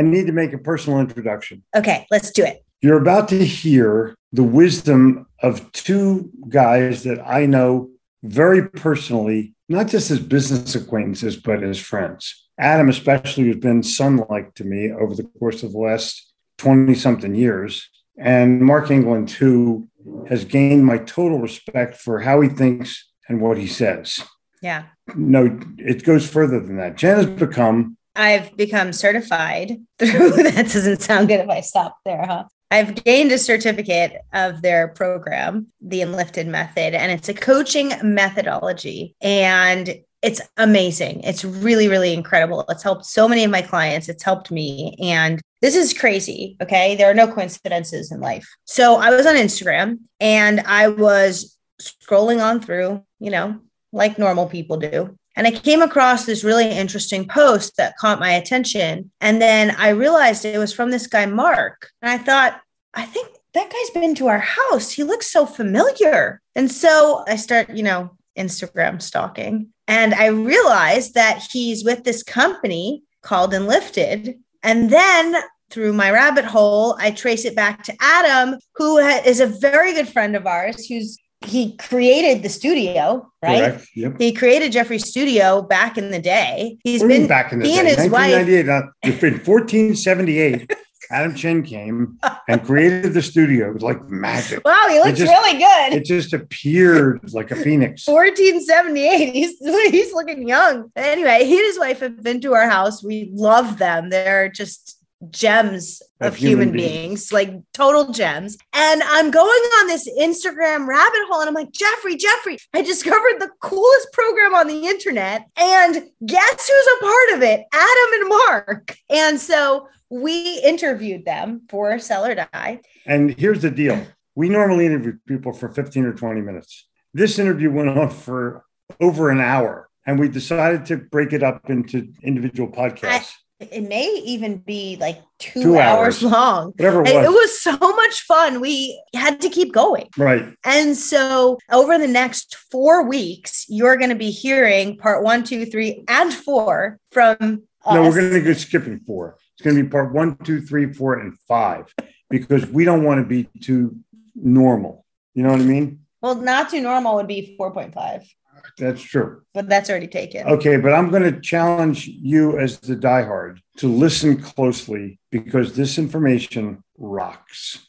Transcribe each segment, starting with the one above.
I need to make a personal introduction. Okay, let's do it. You're about to hear the wisdom of two guys that I know very personally, not just as business acquaintances, but as friends. Adam, especially, has been son like to me over the course of the last 20 something years. And Mark England, who has gained my total respect for how he thinks and what he says. Yeah. No, it goes further than that. Jen has become. I've become certified through that doesn't sound good if I stop there, huh? I've gained a certificate of their program, the Enlifted Method, and it's a coaching methodology. And it's amazing. It's really, really incredible. It's helped so many of my clients. It's helped me. And this is crazy. Okay. There are no coincidences in life. So I was on Instagram and I was scrolling on through, you know, like normal people do. And I came across this really interesting post that caught my attention. And then I realized it was from this guy, Mark. And I thought, I think that guy's been to our house. He looks so familiar. And so I start, you know, Instagram stalking. And I realized that he's with this company called Enlifted. And then through my rabbit hole, I trace it back to Adam, who is a very good friend of ours, who's he created the studio, right? Yep. He created Jeffrey's studio back in the day. He's been back in the he day. and his wife. Uh, in 1478, Adam Chen came and created the studio. It was like magic. Wow, he looks just, really good. It just appeared like a phoenix. 1478. He's he's looking young. Anyway, he and his wife have been to our house. We love them. They're just gems of, of human, human beings. beings, like total gems. And I'm going on this Instagram rabbit hole and I'm like, Jeffrey, Jeffrey, I discovered the coolest program on the internet. And guess who's a part of it? Adam and Mark. And so we interviewed them for Sell or Die. And here's the deal we normally interview people for 15 or 20 minutes. This interview went on for over an hour. And we decided to break it up into individual podcasts. It may even be like two, two hours. hours. long. Whatever it was. It was so much fun. We had to keep going. Right. And so over the next four weeks, you're going to be hearing part one, two, three, and four from us. No, we're going to go skipping four. It's going to be part one, two, three, four, and five because we don't want to be too normal. You know what I mean? Well, not too normal would be 4.5. That's true. But that's already taken. Okay, but I'm going to challenge you as the diehard to listen closely because this information rocks.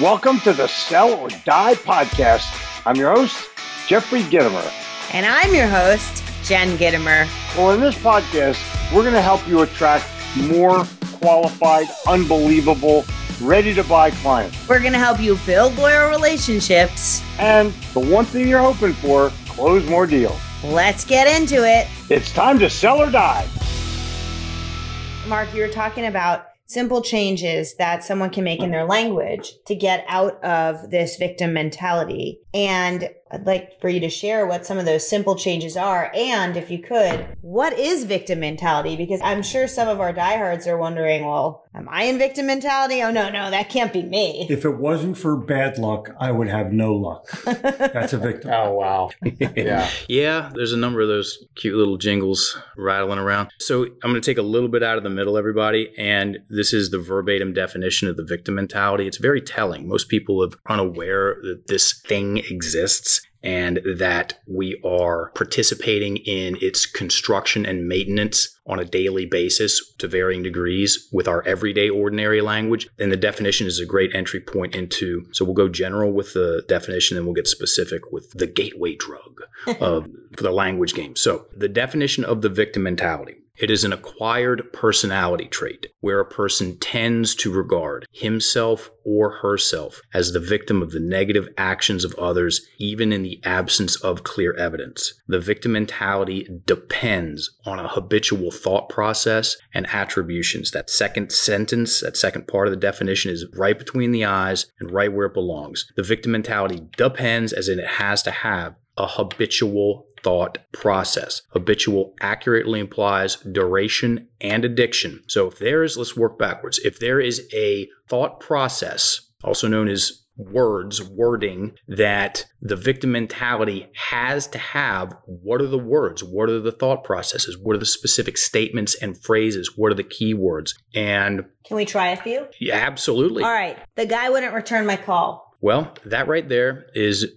Welcome to the Sell or Die podcast. I'm your host, Jeffrey Gitomer. And I'm your host, Jen Gitomer. Well, in this podcast, we're going to help you attract more qualified, unbelievable, ready to buy clients. We're going to help you build loyal relationships. And the one thing you're hoping for close more deals. Let's get into it. It's time to sell or die. Mark, you were talking about simple changes that someone can make in their language to get out of this victim mentality. And I'd like for you to share what some of those simple changes are. And if you could, what is victim mentality? Because I'm sure some of our diehards are wondering, well, am I in victim mentality? Oh, no, no, that can't be me. If it wasn't for bad luck, I would have no luck. That's a victim. oh, wow. yeah. Yeah, there's a number of those cute little jingles rattling around. So I'm going to take a little bit out of the middle, everybody. And this is the verbatim definition of the victim mentality. It's very telling. Most people are unaware that this thing exists and that we are participating in its construction and maintenance on a daily basis to varying degrees with our everyday ordinary language, then the definition is a great entry point into. So we'll go general with the definition, and we'll get specific with the gateway drug of for the language game. So the definition of the victim mentality. It is an acquired personality trait where a person tends to regard himself or herself as the victim of the negative actions of others, even in the absence of clear evidence. The victim mentality depends on a habitual thought process and attributions. That second sentence, that second part of the definition is right between the eyes and right where it belongs. The victim mentality depends, as in it has to have, a habitual thought process. Habitual accurately implies duration and addiction. So if there is, let's work backwards. If there is a thought process, also known as words, wording that the victim mentality has to have. What are the words? What are the thought processes? What are the specific statements and phrases? What are the keywords? And can we try a few? Yeah, absolutely. All right. The guy wouldn't return my call. Well, that right there is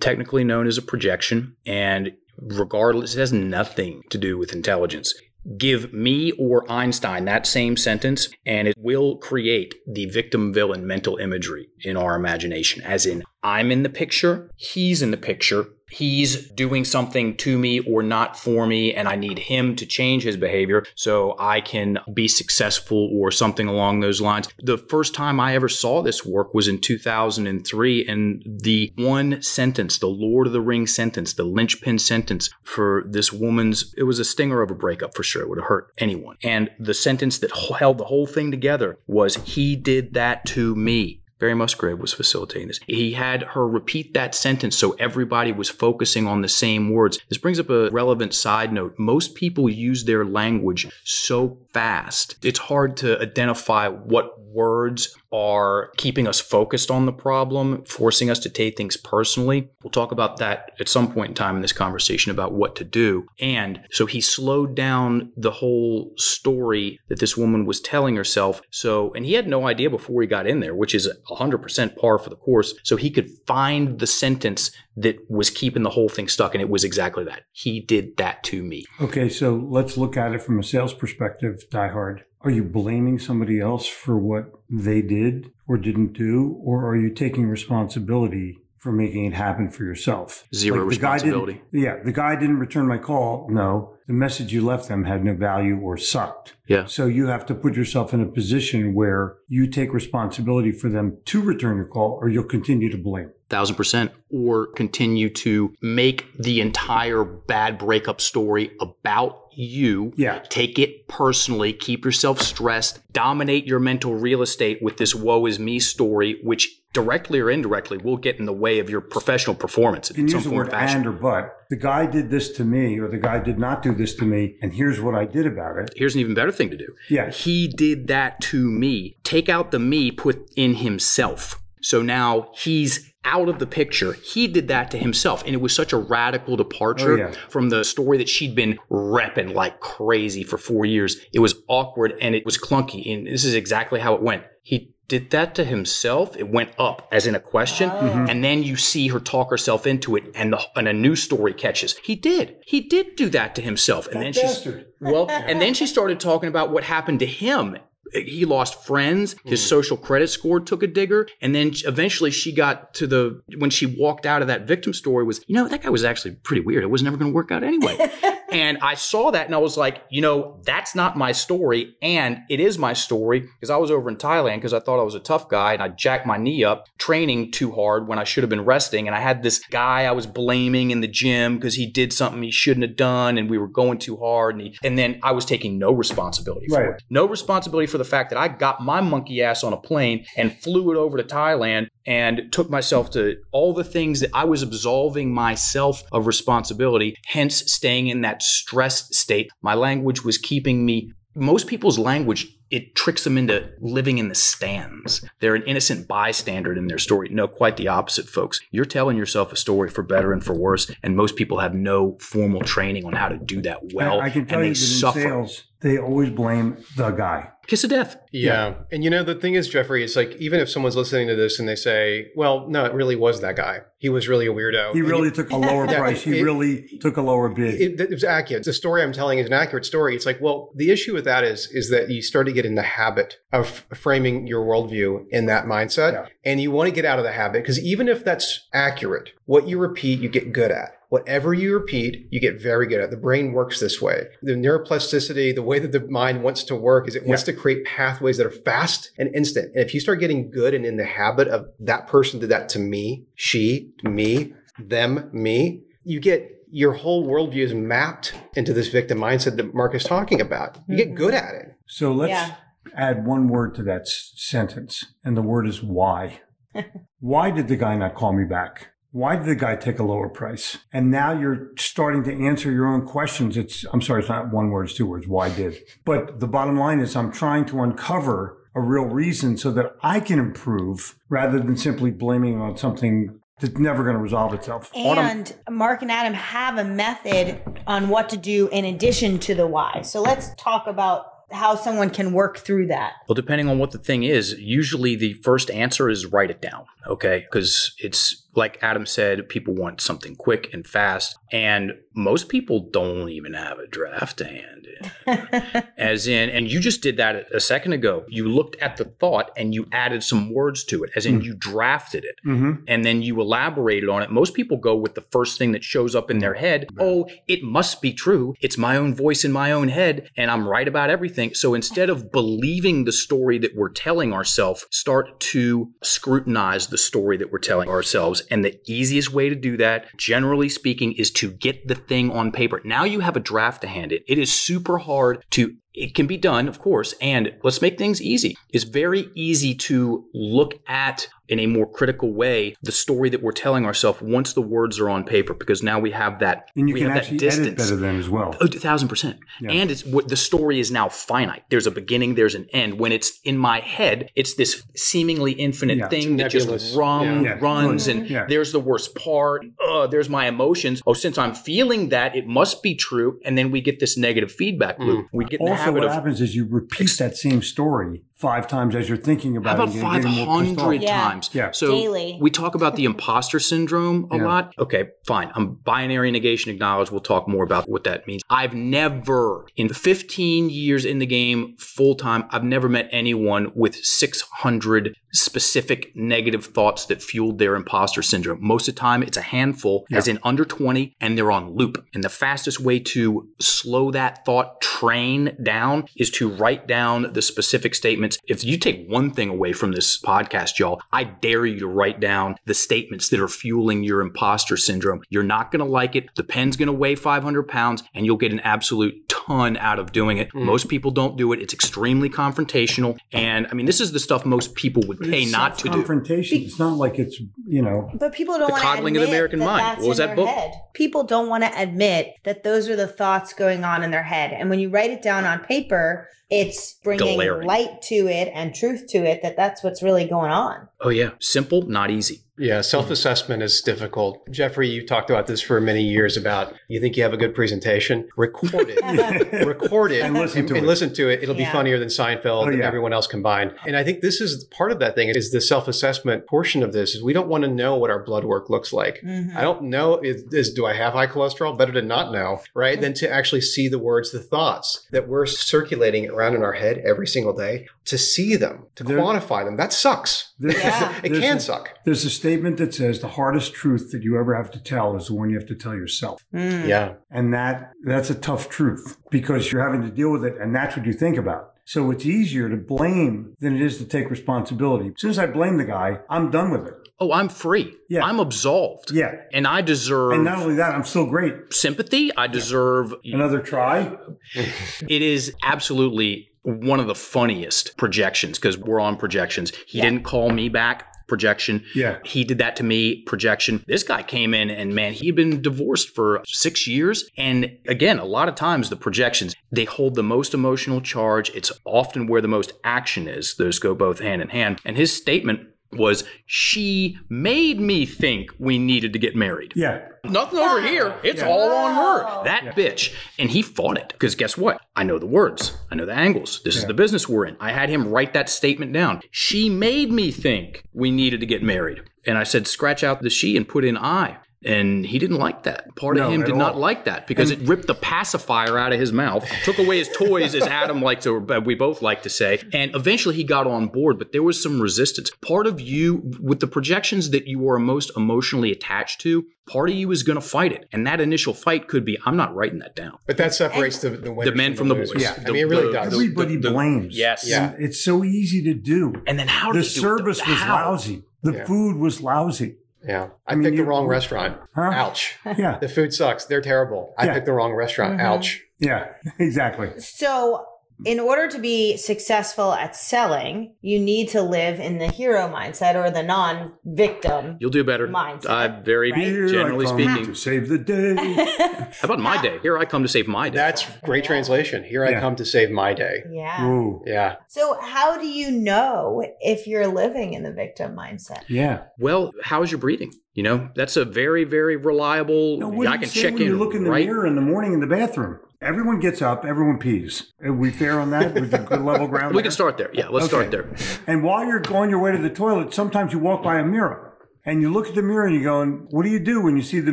technically known as a projection. And regardless, it has nothing to do with intelligence. Give me or Einstein that same sentence, and it will create the victim villain mental imagery in our imagination, as in, I'm in the picture, he's in the picture, he's doing something to me or not for me and I need him to change his behavior so I can be successful or something along those lines. The first time I ever saw this work was in 2003 and the one sentence, the Lord of the Ring sentence, the linchpin sentence for this woman's, it was a stinger of a breakup for sure. It would have hurt anyone. And the sentence that held the whole thing together was, he did that to me. Barry Musgrave was facilitating this. He had her repeat that sentence so everybody was focusing on the same words. This brings up a relevant side note. Most people use their language so fast, it's hard to identify what words are keeping us focused on the problem, forcing us to take things personally. We'll talk about that at some point in time in this conversation about what to do. And so he slowed down the whole story that this woman was telling herself. So, and he had no idea before he got in there, which is 100% par for the course. So he could find the sentence that was keeping the whole thing stuck. And it was exactly that. He did that to me. Okay. So let's look at it from a sales perspective, Die Hard. Are you blaming somebody else for what they did or didn't do? Or are you taking responsibility for making it happen for yourself? Zero like responsibility. yeah. The guy didn't return my call. No. The message you left them had no value or sucked. Yeah. So you have to put yourself in a position where you take responsibility for them to return your call or you'll continue to blame thousand percent, or continue to make the entire bad breakup story about you. Yeah. Take it personally, keep yourself stressed, dominate your mental real estate with this woe is me story, which directly or indirectly will get in the way of your professional performance. Can use the word and or but. The guy did this to me, or the guy did not do this to me, and here's what I did about it. Here's an even better thing to do. Yeah. He did that to me. Take out the me, put in himself. So now he's out of the picture. He did that to himself. And it was such a radical departure oh, yeah. from the story that she'd been repping like crazy for four years. It was awkward and it was clunky. And this is exactly how it went. He did that to himself. It went up as in a question. Oh. Mm-hmm. And then you see her talk herself into it and, the, and a new story catches. He did. He did do that to himself. And that then she, well, and then she started talking about what happened to him he lost friends. His mm. social credit score took a digger. And then eventually she got to the, when she walked out of that victim story was, you know, that guy was actually pretty weird. It was never going to work out anyway. and I saw that and I was like, you know, that's not my story. And it is my story because I was over in Thailand because I thought I was a tough guy and I jacked my knee up training too hard when I should have been resting. And I had this guy I was blaming in the gym because he did something he shouldn't have done and we were going too hard. And, he, and then I was taking no responsibility for right. it. No responsibility for the fact that I got my monkey ass on a plane and flew it over to Thailand and took myself to all the things that I was absolving myself of responsibility, hence staying in that stressed state. My language was keeping me most people's language it tricks them into living in the stands. They're an innocent bystander in their story. No, quite the opposite, folks. You're telling yourself a story for better and for worse, and most people have no formal training on how to do that well. I, I can tell you that suffer. in sales, they always blame the guy kiss of death. Yeah. yeah. And you know, the thing is, Jeffrey, it's like even if someone's listening to this and they say, well, no, it really was that guy. He was really a weirdo. He really took a lower yeah, price. He it, really took a lower bid. It, it, was accurate. The story I'm telling is an accurate story. It's like, well, the issue with that is, is that you start to get in the habit of framing your worldview in that mindset. Yeah. And you want to get out of the habit because even if that's accurate, what you repeat, you get good at. Whatever you repeat, you get very good at. The brain works this way. The neuroplasticity, the way that the mind wants to work is it yeah. wants to create pathways that are fast and instant. And if you start getting good and in the habit of that person did that to me, she, me, them, me, you get your whole worldview is mapped into this victim mindset that Mark is talking about. You get mm-hmm. good at it. So let's yeah. add one word to that s- sentence, and the word is why. why did the guy not call me back? Why did the guy take a lower price? And now you're starting to answer your own questions. It's, I'm sorry, it's not one word, it's two words. Why did? But the bottom line is I'm trying to uncover a real reason so that I can improve rather than simply blaming on something that's never going to resolve itself. And Mark and Adam have a method on what to do in addition to the why. So let's talk about how someone can work through that. Well, depending on what the thing is, usually the first answer is write it down. Okay. Because it's like Adam said, people want something quick and fast. And most people don't even have a draft to hand in. as in, and you just did that a second ago. You looked at the thought and you added some words to it, as in Mm. you drafted it Mm-hmm. and then you elaborated on it. Most people go with the first thing that shows up in their head. Oh, it must be true. It's my own voice in my own head, and I'm right about everything. So instead of believing the story that we're telling ourselves, start to scrutinize the story that we're telling ourselves. And the easiest way to do that, generally speaking, is to get the thing on paper. Now you have a draft to hand it. It is super hard to it can be done, of course, and let's make things easy. It's very easy to look at in a more critical way the story that we're telling ourselves once the words are on paper, because now we have that And you we can have actually that edit distance. better than as well. Oh, a thousand percent. Yeah. And it's what the story is now finite. There's a beginning, there's an end. When it's in my head, it's this seemingly infinite Yeah. thing that just rum, Yeah. Yeah. runs, and Yeah. there's the worst part. Uh, there's my emotions. Oh, since I'm feeling that, it must be true. And then we get this negative feedback loop. We get in the Also, habit what of happens is you repeat that same story five times as you're thinking about, How about about it. and five you're getting more pissed off. hundred Yeah. times? Yeah. So Daily. we talk about the imposter syndrome a Yeah. lot. Okay, fine. I'm binary negation acknowledged. We'll talk more about what that means. I've never, in 15 years in the game full time, I've never met anyone with 600 specific negative thoughts that fueled their imposter syndrome. Most of the time, it's a handful, as in under 20, and they're on loop. And the fastest way to slow that thought train down is to write down the specific statements. If you take one thing away from this podcast, y'all, I dare you to write down the statements that are fueling your imposter syndrome. You're not going to like it. The pen's going to weigh 500 pounds and you'll get an absolute ton out of doing it. Mm. Most people don't do it. It's extremely confrontational. And I mean, this is the stuff most people would pay It's not to do. Confrontation. It's not like it's, you know, But people don't The want to coddling of admit the American that mind. What was that book? Head. People don't want to admit that those are the thoughts going on in their head. And when you write it down on paper, it's bringing Glaring. light to it and truth to it that that's what's really going on. Oh, yeah. Simple, not easy. Yeah, self assessment is difficult. Jeffrey, you talked about this for many years about you think you have a good presentation. Record it. Record it And listen to and it. listen to it. It'll be funnier than Seinfeld Oh, and yeah. everyone else combined. And I think this is part of that thing is the self assessment portion of this is we don't want to know what our blood work looks like. Mhm. I don't know is, is do I have high cholesterol? Better to not know, right? Than to actually see the words, the thoughts that we're circulating around in our head every single day, to see them, to There- quantify them. That sucks. Yeah. It can a, suck. There's a statement that says the hardest truth that you ever have to tell is the one you have to tell yourself. Mm. Yeah. And that that's a tough truth because you're having to deal with it and that's what you think about. So it's easier to blame than it is to take responsibility. As soon as I blame the guy, I'm done with it. Oh, I'm free. Yeah. I'm absolved. Yeah. And I deserve And not only that, I'm still great. sympathy. I deserve Another try. It is absolutely one of the funniest projections because we're on projections. He Yeah. didn't call me back. Projection. Yeah. He did that to me. Projection. This guy came in and man, he'd been divorced for six years. And again, a lot of times the projections, they hold the most emotional charge. It's often where the most action is. Those go both hand in hand. And his statement was, She made me think we needed to get married. Yeah. Nothing over here. It's Yeah. all on her. That bitch. And he fought it. Because guess what? I know the words. I know the angles. This is the business we're in. I had him write that statement down. She made me think we needed to get married. And I said, scratch out the she and put in I. And he didn't like that. Part No, of him at did not like that because it ripped the pacifier out of his mouth, took away his toys, as Adam liked to, uh, we both like to say. And eventually he got on board, but there was some resistance. Part of you, with the projections that you are most emotionally attached to, part of you is going to fight it. And that initial fight could be, I'm not writing that down. But that separates the, the winners The men from the boys. losers. Yeah. I mean, it really The- does. Everybody the- blames. Yes. Yeah. And it's so easy to do. And then how The did they it? service was How? lousy. The Yeah. food was lousy. Yeah. I, I mean, picked the wrong restaurant. Huh? Ouch. Yeah. The food sucks. They're terrible. I Yeah. picked the wrong restaurant. Mhm. Ouch. Yeah. Exactly. So in order to be successful at selling, you need to live in the hero mindset or the non-victim. You'll do better. Mindset, Uh, very right? Here I generally come speaking. to save the day. How about my day? Here I come to save my day. That's great translation. Here I come to save my day. yeah. Ooh, Yeah. So how do you know if you're living in the victim mindset? yeah. well, how's your breathing? You know, that's a very, very reliable. Now, what do I can say check when in you look in the right. mirror in the morning in the bathroom. Everyone gets up, everyone pees. Are we fair on that? With good level ground? We there? can start there. Yeah, let's Okay. start there. And while you're going your way to the toilet, sometimes you walk by a mirror and you look at the mirror and you're going, what do you do when you see the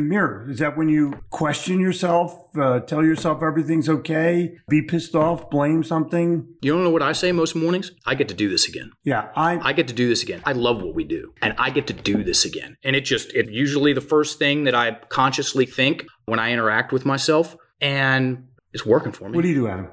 mirror? Is that when you question yourself, uh, tell yourself everything's okay, be pissed off, blame something? You don't know what I say most mornings? I get to do this again. Yeah, I, I get to do this again. I love what we do, and I get to do this again. And it just it usually the first thing that I consciously think when I interact with myself, and it's working for me. what do you do, Adam?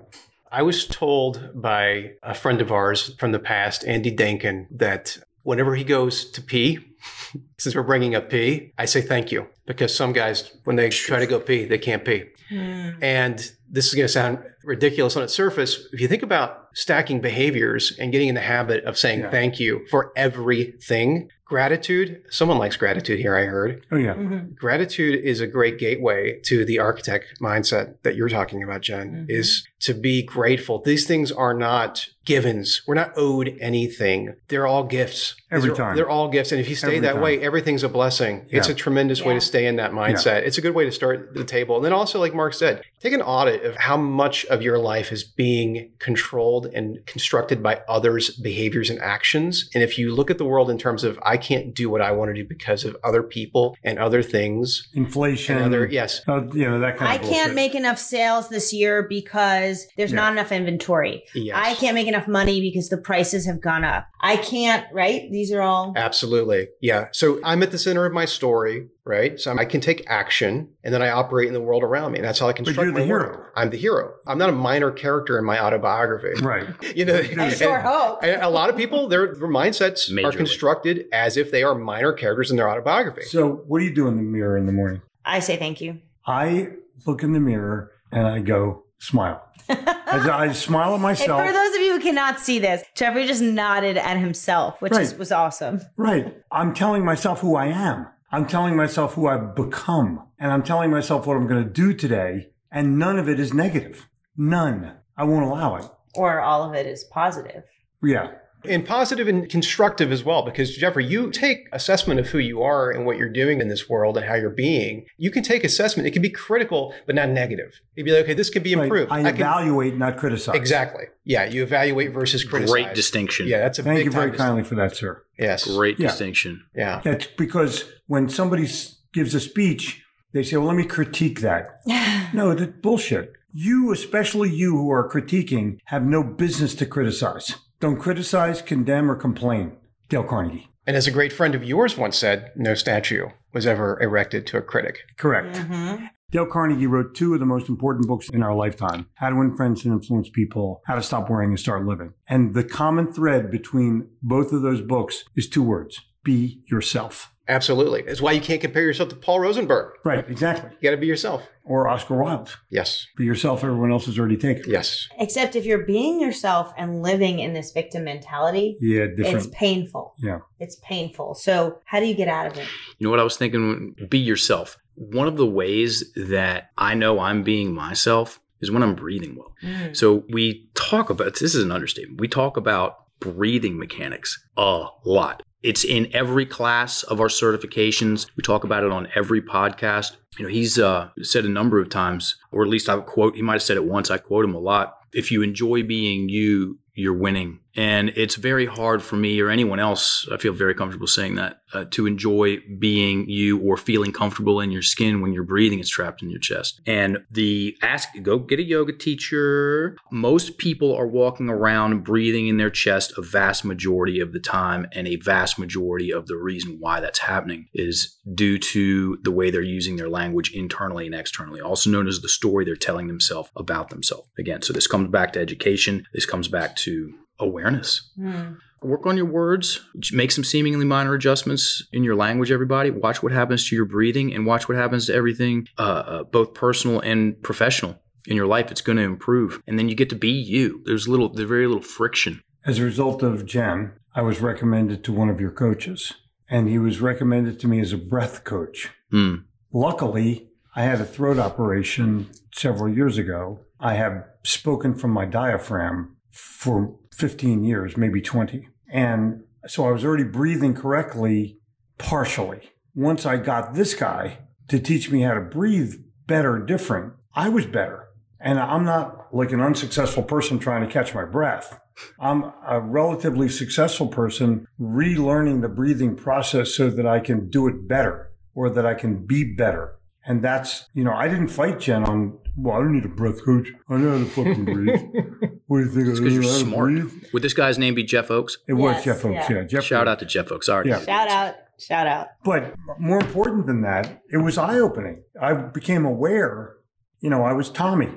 I was told by a friend of ours from the past, Andy Dankin, that whenever he goes to pee, since we're bringing up pee, I say thank you because some guys, when they try to go pee, they can't pee. Hmm. And this is going to sound ridiculous on its surface. If you think about stacking behaviors and getting in the habit of saying Yeah. thank you for everything, gratitude, someone likes gratitude here, I heard. Oh, yeah. Mhm. Gratitude is a great gateway to the architect mindset that you're talking about, Jen, Mhm. is to be grateful. These things are not givens. We're not owed anything. They're all gifts. Every are- time. They're all gifts. And if you stay Every that time. way, everything's a blessing. It's a tremendous way to stay in that mindset. It's a good way to start the table. And then also, like Mark said, take an audit of how much of your life is being controlled and constructed by others' behaviors and actions. And if you look at the world in terms of, I can't do what I want to do because of other people and other things Inflation. and other, yes, uh, you know, that kind I of can't bullshit. make enough sales this year because there's Yeah. not enough inventory. yes. I can't make enough money because the prices have gone up. I can't, right? These are all Absolutely. Yeah. So I'm at the center of my story, right? So I can take action and then I operate in the world around me. And that's how I construct you're the my hero. world. I'm the hero. I'm not a minor character in my autobiography. Right. You know, I sure and- hope. and a lot of people, their, their mindsets are constructed as if they are minor characters in their autobiography. So, what do you do in the mirror in the morning? I say thank you. I look in the mirror and I go, smile. As I smile at And myself. for those of you who cannot see this, Jeffrey just nodded at himself, which is, was awesome. Right. I'm telling myself who I am. I'm telling myself who I've become. And I'm telling myself what I'm going to do today. And none of it is negative. None. I won't allow it. Or all of it is positive. Yeah. And positive and constructive as well, because Jeffrey, you take assessment of who you are and what you're doing in this world and how you're being. You can take assessment. It can be critical, but not negative. You'd be like, okay, this could be Right. improved. I can- evaluate, not criticize. exactly. Yeah, you evaluate versus criticize. Great distinction. Yeah, that's a Thank big you very kindly for that, sir. dis- Yes. Great Yeah. distinction. Yeah. That's because when somebody gives a speech, they say, well, let me critique that. No, that's bullshit. You, especially you who are critiquing, have no business to criticize. Don't criticize, condemn, or complain. Dale Carnegie. And as a great friend of yours once said, no statue was ever erected to a critic. Correct. Mhm. Dale Carnegie wrote two of the most important books in our lifetime How to Win Friends and Influence People, How to Stop Worrying and Start Living. And the common thread between both of those books is two words be yourself. Absolutely. It's why you can't compare yourself to Paul Rosenberg. Right, exactly. You got to be yourself. Or Oscar Wilde. Yes. Be yourself, everyone else is already taken. Yes. Except if you're being yourself and living in this victim mentality, Yeah, different. it's painful. Yeah. It's painful. So, how do you get out of it? You know what I was thinking? Be yourself. One of the ways that I know I'm being myself is when I'm breathing well. Mm. So we talk about this is an understatement. We talk about breathing mechanics a lot. It's in every class of our certifications. We talk about it on every podcast. You know, he's uh, said a number of times, or at least I quote. He might have said it once. I quote him a lot. If you enjoy being you, you're winning. And it's very hard for me or anyone else, I feel very comfortable saying that, uh, to enjoy being you or feeling comfortable in your skin when your breathing is trapped in your chest. And the ask, go get a yoga teacher. Most people are walking around breathing in their chest a vast majority of the time. And a vast majority of the reason why that's happening is due to the way they're using their language internally and externally, also known as the story they're telling themselves about themselves. Again, so this comes back to education. This comes back to awareness. Mm. Work on your words, make some seemingly minor adjustments in your language, everybody. Watch what happens to your breathing and watch what happens to everything, uh, uh, both personal and professional. in your life, it's going to improve. And then you get to be you. There's little, there's very little friction. As a result of Jen, I was recommended to one of your coaches, and he was recommended to me as a breath coach. Mm. Luckily, I had a throat operation several years ago. I have spoken from my diaphragm for 15 years, maybe 20. And so I was already breathing correctly, partially. Once I got this guy to teach me how to breathe better, different, I was better. And I'm not like an unsuccessful person trying to catch my breath. I'm a relatively successful person relearning the breathing process so that I can do it better or that I can be better. And that's, you know, I didn't fight Jen on, well, I don't need a breath coach. I know how to fucking breathe. what do you think? It's because you're smart. Breathe? Would this guy's name be Jeff Oaks? It yes, was Jeff Oaks, yeah. yeah Jeff Shout Oaks. out to Jeff Oaks. Sorry. Yeah. Shout out. Shout out. But more important than that, it was eye opening. I became aware, you know, I was Tommy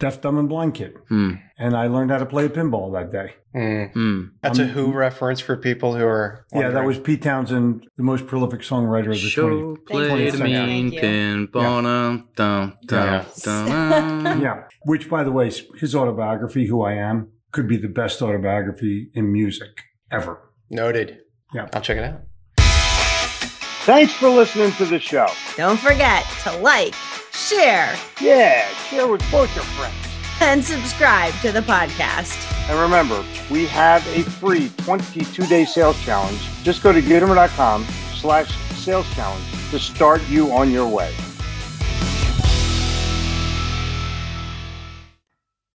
deaf, dumb, and blind kid. Mm. And I learned how to play pinball that day. Mm. Mm. That's um, a Who reference for people who are. Wondering. Yeah, that was Pete Townshend, the most prolific songwriter of the Show 20th, play 20th century. pinball. Yeah. Dum, dum, dum, yeah, which, by the way, his autobiography, Who I Am, could be the best autobiography in music ever. Noted. Yeah. I'll check it out. Thanks for listening to the show. Don't forget to like share. Yeah, share with both your friends. And subscribe to the podcast. And remember, we have a free 22-day sales challenge. Just go to Gitomer.com slash sales challenge to start you on your way.